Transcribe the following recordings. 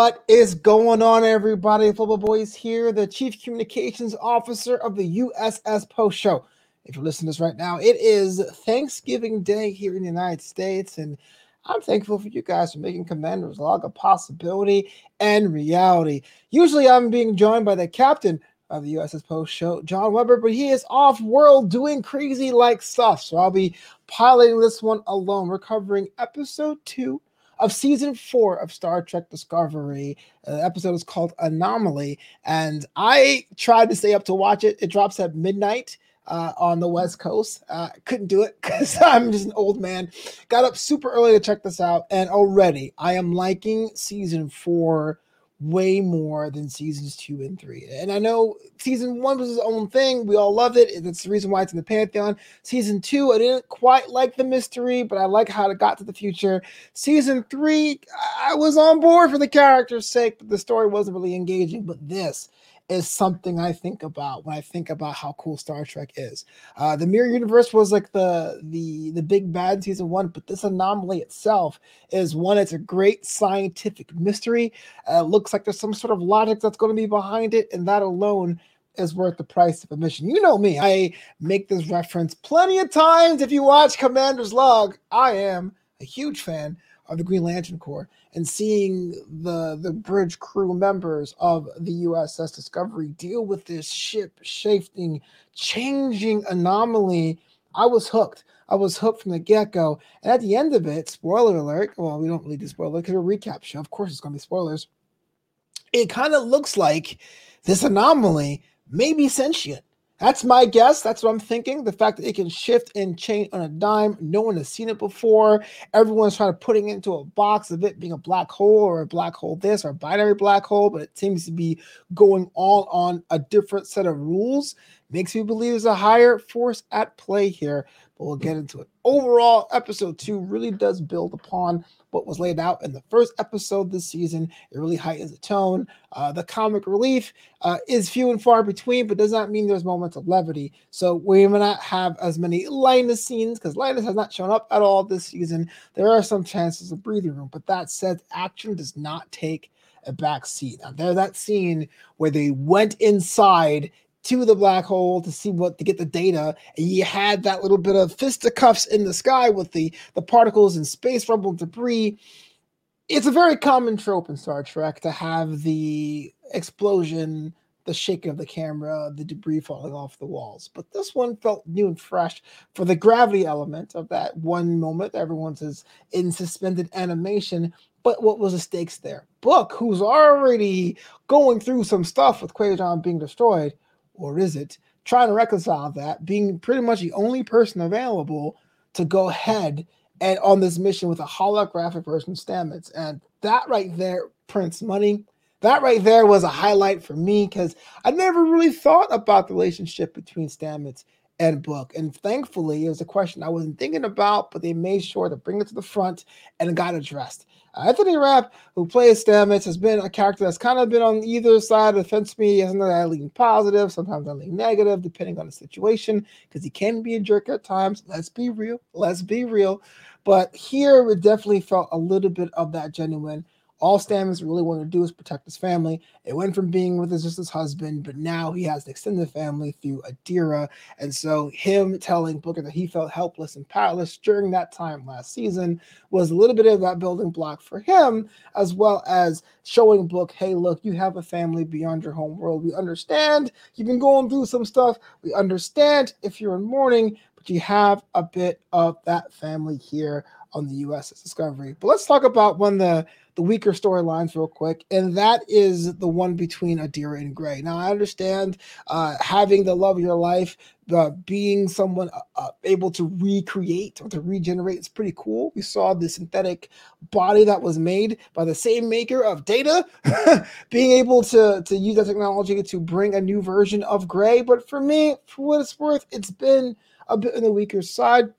What is going on, everybody? Football Boys here, the Chief Communications Officer of the USS Post Show. If you're listening to this right now, it is Thanksgiving Day here in the United States, and I'm thankful for you guys for making Commanders Log a possibility and reality. Usually, I'm being joined by the captain of the USS Post Show, John Weber, but he is off world doing crazy like stuff, so I'll be piloting this one alone. We're covering episode two of season four of Star Trek Discovery. Uh, the episode is called Anomaly, and I tried to stay up to watch it. It drops at midnight. Uh, on the West Coast. Uh, couldn't do it because I'm just an old man. Got up super early to check this out, and already I am liking season four way more than seasons two and three. And I know season one was its own thing. We all loved it. That's the reason why it's in the Pantheon. Season two, I didn't quite like the mystery, but I like how it got to the future. Season three, I was on board for the character's sake, but the story wasn't really engaging. But this, is something I think about when I think about how cool Star Trek is. Uh, the Mirror Universe was like the the the big bad season one, but this anomaly itself is one. It's a great scientific mystery. Uh, looks like there's some sort of logic that's going to be behind it, and that alone is worth the price of admission. You know me; I make this reference plenty of times. If you watch Commander's Log, I am a huge fan of the Green Lantern Corps and seeing the the bridge crew members of the USS Discovery deal with this ship shifting, changing anomaly, I was hooked. I was hooked from the get go. And at the end of it, spoiler alert. Well, we don't really do spoiler because a recap show. Of course, it's going to be spoilers. It kind of looks like this anomaly may be sentient. That's my guess. That's what I'm thinking. The fact that it can shift and change on a dime. No one has seen it before. Everyone's trying to put it into a box of it being a black hole or a black hole this or a binary black hole, but it seems to be going all on a different set of rules. Makes me believe there's a higher force at play here, but we'll get into it. Overall, episode two really does build upon what was laid out in the first episode this season. It really heightens the tone. Uh, the comic relief uh, is few and far between, but does not mean there's moments of levity. So we may not have as many Linus scenes because Linus has not shown up at all this season. There are some chances of breathing room, but that said, action does not take a back seat. Now, there's that scene where they went inside to the black hole to see what to get the data. And you had that little bit of fisticuffs in the sky with the the particles and space rubble debris. It's a very common trope in star trek to have the explosion the shaking of the camera the debris falling off the walls. But this one felt new and fresh for the gravity element of that one moment. Everyone's in suspended animation but what was the stakes there? Book who's already going through some stuff with Kwejian being destroyed or is it trying to reconcile that being pretty much the only person available to go ahead and on this mission with a holographic version of Stamets? And that right there prints money. That right there was a highlight for me because I never really thought about the relationship between Stamets and Book. And thankfully, it was a question I wasn't thinking about, but they made sure to bring it to the front and got addressed. Uh, Anthony Rapp, who plays Stamets, has been a character that's kind of been on either side of the fence me. Sometimes I lean positive, sometimes I lean negative, depending on the situation, because he can be a jerk at times. Let's be real. Let's be real. But here, it definitely felt a little bit of that genuine all Stamets really wanted to do is protect his family. It went from being with his, just his husband, but now he has an extended family through Adira. And so, him telling Booker that he felt helpless and powerless during that time last season was a little bit of that building block for him, as well as showing Book, hey, look, you have a family beyond your home world. We understand you've been going through some stuff. We understand if you're in mourning, but you have a bit of that family here on the USS Discovery. But let's talk about one of the the weaker storylines real quick, and that is the one between Adira and Gray. Now, I understand uh, having the love of your life, uh, being someone uh, uh, able to recreate or to regenerate is pretty cool. We saw the synthetic body that was made by the same maker of Data, being able to, to use that technology to bring a new version of Gray. But for me, for what it's worth, it's been a bit on the weaker side.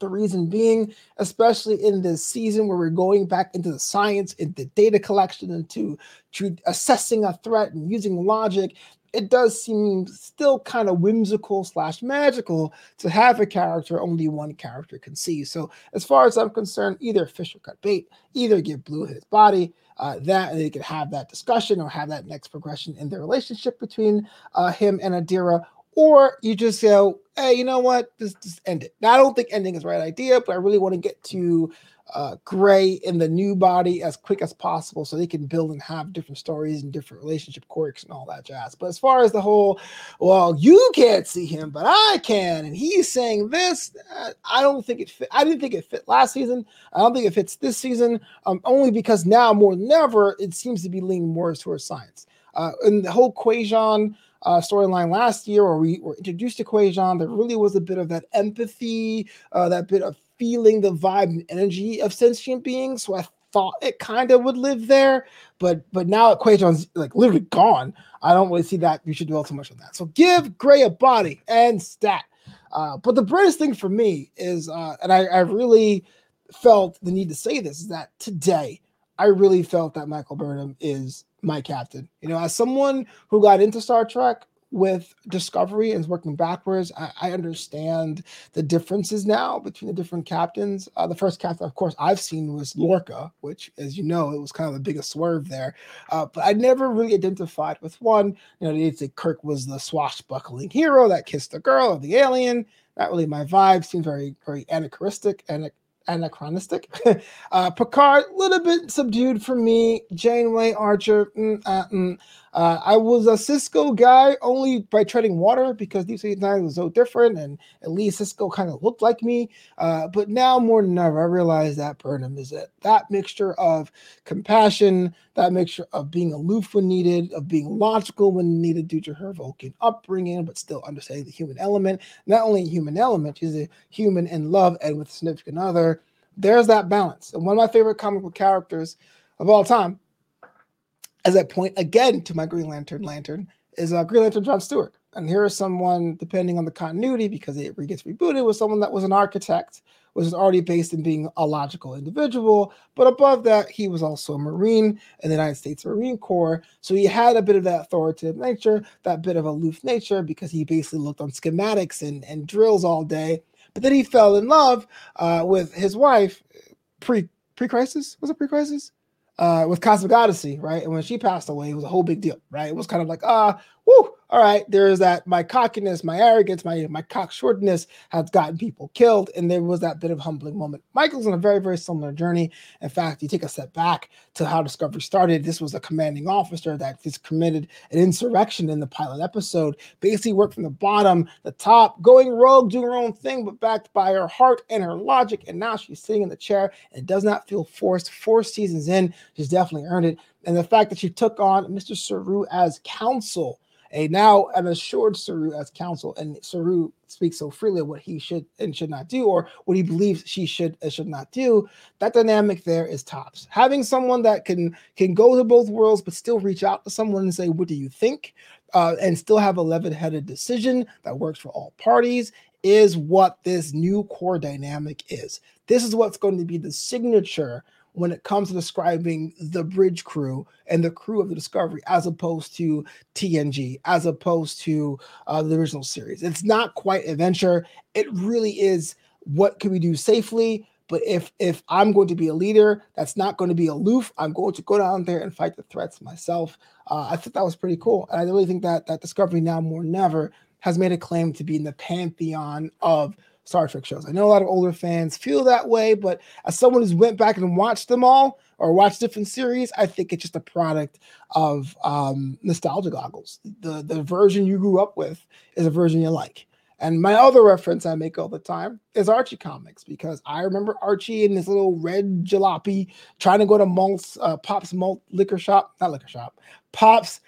The reason being, especially in this season where we're going back into the science, into data collection, into to assessing a threat and using logic, it does seem still kind of whimsical slash magical to have a character only one character can see. So as far as I'm concerned, either Fisher cut bait, either give Blue his body, uh, that they could have that discussion or have that next progression in the relationship between uh, him and Adira, or you just go, hey, you know what, just, just end it. Now I don't think ending is the right idea, but I really want to get to uh, Gray in the new body as quick as possible so they can build and have different stories and different relationship quirks and all that jazz. But as far as the whole, well, you can't see him, but I can, and he's saying this, uh, I don't think it fit. I didn't think it fit last season. I don't think it fits this season, um, only because now more than ever, it seems to be leaning more towards science. Uh, and the whole Kwejian uh, storyline last year, where we were introduced to Kwejian, there really was a bit of that empathy, uh, that bit of feeling the vibe and energy of sentient beings. So I thought it kind of would live there, but but now Kwejian's like literally gone. I don't really see that. You should dwell too much on that. So give Gray a body and stat. Uh, but the brightest thing for me is, uh, and I, I really felt the need to say this, is that today I really felt that Michael Burnham is my captain. You know, as someone who got into Star Trek with Discovery and working backwards, I, I, understand the differences now between the different captains. Uh, the first captain, of course, I've seen was Lorca, which, as you know, it was kind of the biggest swerve there. Uh, but I never really identified with one. You know, they'd say Kirk was the swashbuckling hero that kissed the girl or the alien. Not really my vibe. Seems very, very anachronistic and anachronistic. uh, Picard, a little bit subdued for me. Janeway, Archer, mm, uh, mm. Uh, I was a Sisko guy only by treading water because Deep Space Nine was so different, and at least Sisko kind of looked like me. Uh, but now more than ever, I realize that Burnham is it. That mixture of compassion, that mixture of being aloof when needed, of being logical when needed due to her Vulcan upbringing, but still understanding the human element. Not only human element, she's a human in love and with a significant other. There's that balance. And one of my favorite comic book characters of all time as I point again to my Green Lantern lantern, is uh, Green Lantern John Stewart. And here is someone, depending on the continuity, because it gets rebooted, was someone that was an architect, which is already based in being a logical individual. But above that, he was also a Marine in the United States Marine Corps. So he had a bit of that authoritative nature, that bit of aloof nature, because he basically looked on schematics and, and drills all day. But then he fell in love uh, with his wife pre pre crisis. Was it pre crisis? Uh, with Cosmic Odyssey, right? And when she passed away, it was a whole big deal, right? It was kind of like, ah, whoo, all right, there's that my cockiness, my arrogance, my my cocksuredness has gotten people killed, and there was that bit of humbling moment. Michael's on a very very similar journey. In fact, you take a step back to how Discovery started. This was a commanding officer that just committed an insurrection in the pilot episode. Basically, worked from the bottom, the top, going rogue, doing her own thing, but backed by her heart and her logic. And now she's sitting in the chair and does not feel forced. Four seasons in, she's definitely earned it. And the fact that she took on Mr. Saru as counsel a now an assured Saru as counsel, and Saru speaks so freely of what he should and should not do, or what he believes she should and should not do. That dynamic there is tops. Having someone that can can go to both worlds, but still reach out to someone and say, "What do you think?" Uh, and still have a level-headed decision that works for all parties is what this new core dynamic is. This is what's going to be the signature when it comes to describing the bridge crew and the crew of the Discovery as opposed to TNG, as opposed to uh, the original series. It's not quite adventure. It really is what can we do safely. But if if I'm going to be a leader, that's not going to be aloof. I'm going to go down there and fight the threats myself. Uh, I thought that was pretty cool, and I really think that that Discovery now more than ever has made a claim to be in the pantheon of Star Trek shows. I know a lot of older fans feel that way, but as someone who's went back and watched them all or watched different series, I think it's just a product of um, nostalgia goggles. The the version you grew up with is a version you like. And my other reference I make all the time is Archie comics because I remember Archie in this little red jalopy trying to go to Malt's uh, Pop's Malt liquor shop, not liquor shop, Pop's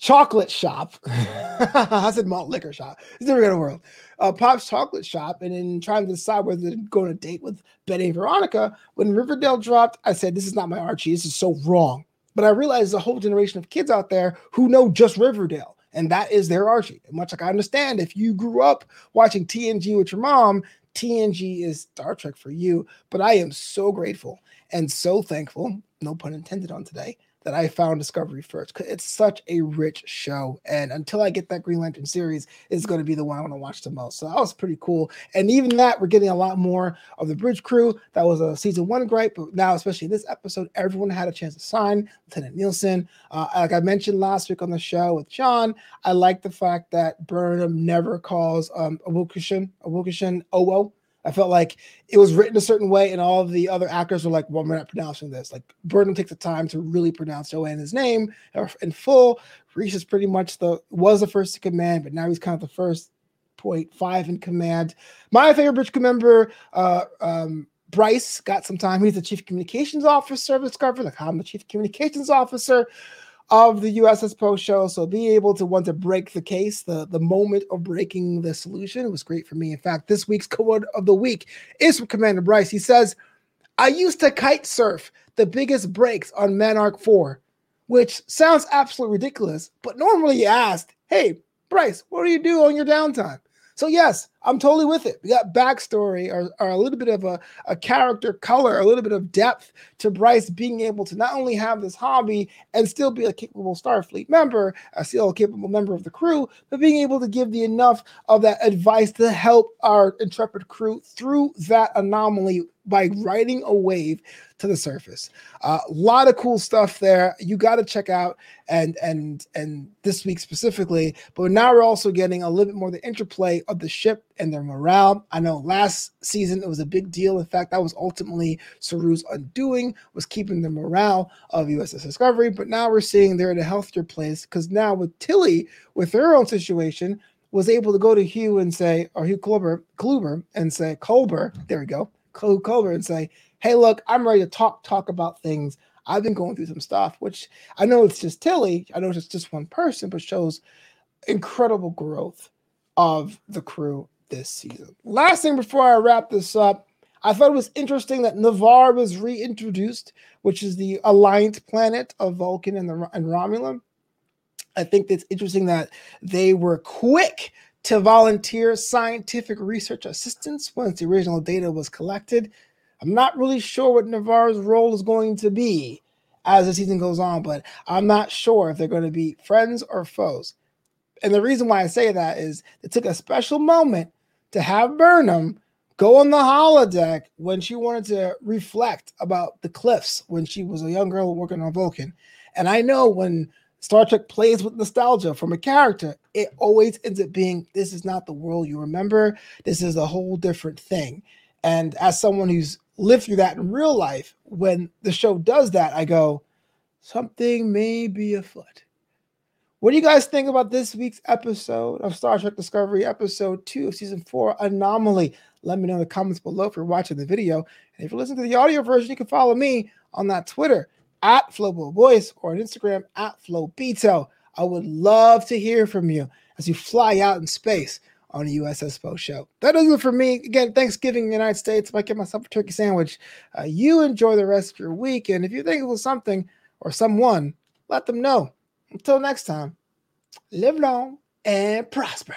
chocolate shop. I said malt liquor shop. It's never gonna work. Uh, Pop's chocolate shop, and then trying to decide whether to go on a date with Betty and Veronica. When Riverdale dropped, I said, "This is not my Archie. This is so wrong." But I realized a whole generation of kids out there who know just Riverdale, and that is their Archie. And much like I understand, if you grew up watching TNG with your mom, TNG is Star Trek for you. But I am so grateful and so thankful, no pun intended on today, that I found Discovery first because it's such a rich show. And until I get that Green Lantern series, it's going to be the one I want to watch the most. So that was pretty cool. And even that, we're getting a lot more of the Bridge Crew. That was a season one gripe, but now, especially this episode, everyone had a chance to sign. Lieutenant Nilsson, uh, like I mentioned last week on the show with John, I like the fact that Burnham never calls um, Awokishin, Awokishin Owo I felt like it was written a certain way, and all the other actors were like, "Well, we're not pronouncing this." Like Burnham takes the time to really pronounce Joanna's name in full. Rhys is pretty much the was the first to command, but now he's kind of the first point five in command. My favorite Bridge member, uh, um, Bryce, got some time. He's the chief communications officer of Discovery. Like I'm the chief communications officer of the USS Post show. So be able to want to break the case, the, the moment of breaking the solution was great for me. In fact, this week's quote of the week is from Commander Bryce. He says, I used to kite surf the biggest breaks on Monarch 4, which sounds absolutely ridiculous, but normally you asked, hey, Bryce, what do you do on your downtime? So yes, I'm totally with it. We got backstory or, or a little bit of a, a character color, a little bit of depth to Bryce being able to not only have this hobby and still be a capable Starfleet member, a still capable member of the crew, but being able to give the enough of that advice to help our intrepid crew through that anomaly by riding a wave to the surface. A uh, lot of cool stuff there. You got to check out and and and this week specifically. But now we're also getting a little bit more the interplay of the ship and their morale. I know last season it was a big deal. In fact, that was ultimately Saru's undoing was keeping the morale of USS Discovery. But now we're seeing they're in a healthier place because now with Tilly with her own situation was able to go to Hugh and say, or Hugh Kluber, Kluber and say, Culber, there we go, Culber and say, hey, look, I'm ready to talk talk about things. I've been going through some stuff, which I know it's just Tilly. I know it's just one person, but shows incredible growth of the crew this season. Last thing before I wrap this up, I thought it was interesting that Ni'Var was reintroduced, which is the alliance planet of Vulcan and, the, and Romulan. I think it's interesting that they were quick to volunteer scientific research assistance once the original data was collected. I'm not really sure what Ni'Var's role is going to be as the season goes on, but I'm not sure if they're going to be friends or foes. And the reason why I say that is it took a special moment to have Burnham go on the holodeck when she wanted to reflect about the cliffs when she was a young girl working on Vulcan. And I know when Star Trek plays with nostalgia from a character, it always ends up being this is not the world you remember. This is a whole different thing. And as someone who's lived through that in real life, when the show does that, I go, something may be afoot. What do you guys think about this week's episode of Star Trek Discovery, episode two of season four, Anomaly? Let me know in the comments below if you're watching the video. And if you're listening to the audio version, you can follow me on that Twitter at Flowbo Voice or on Instagram at Flowbito. I would love to hear from you as you fly out in space on a USS Post show. That does it for me. Again, Thanksgiving in the United States. I might get myself a turkey sandwich. Uh, you enjoy the rest of your week. And if you think it was something or someone, let them know. Until next time, live long and prosper.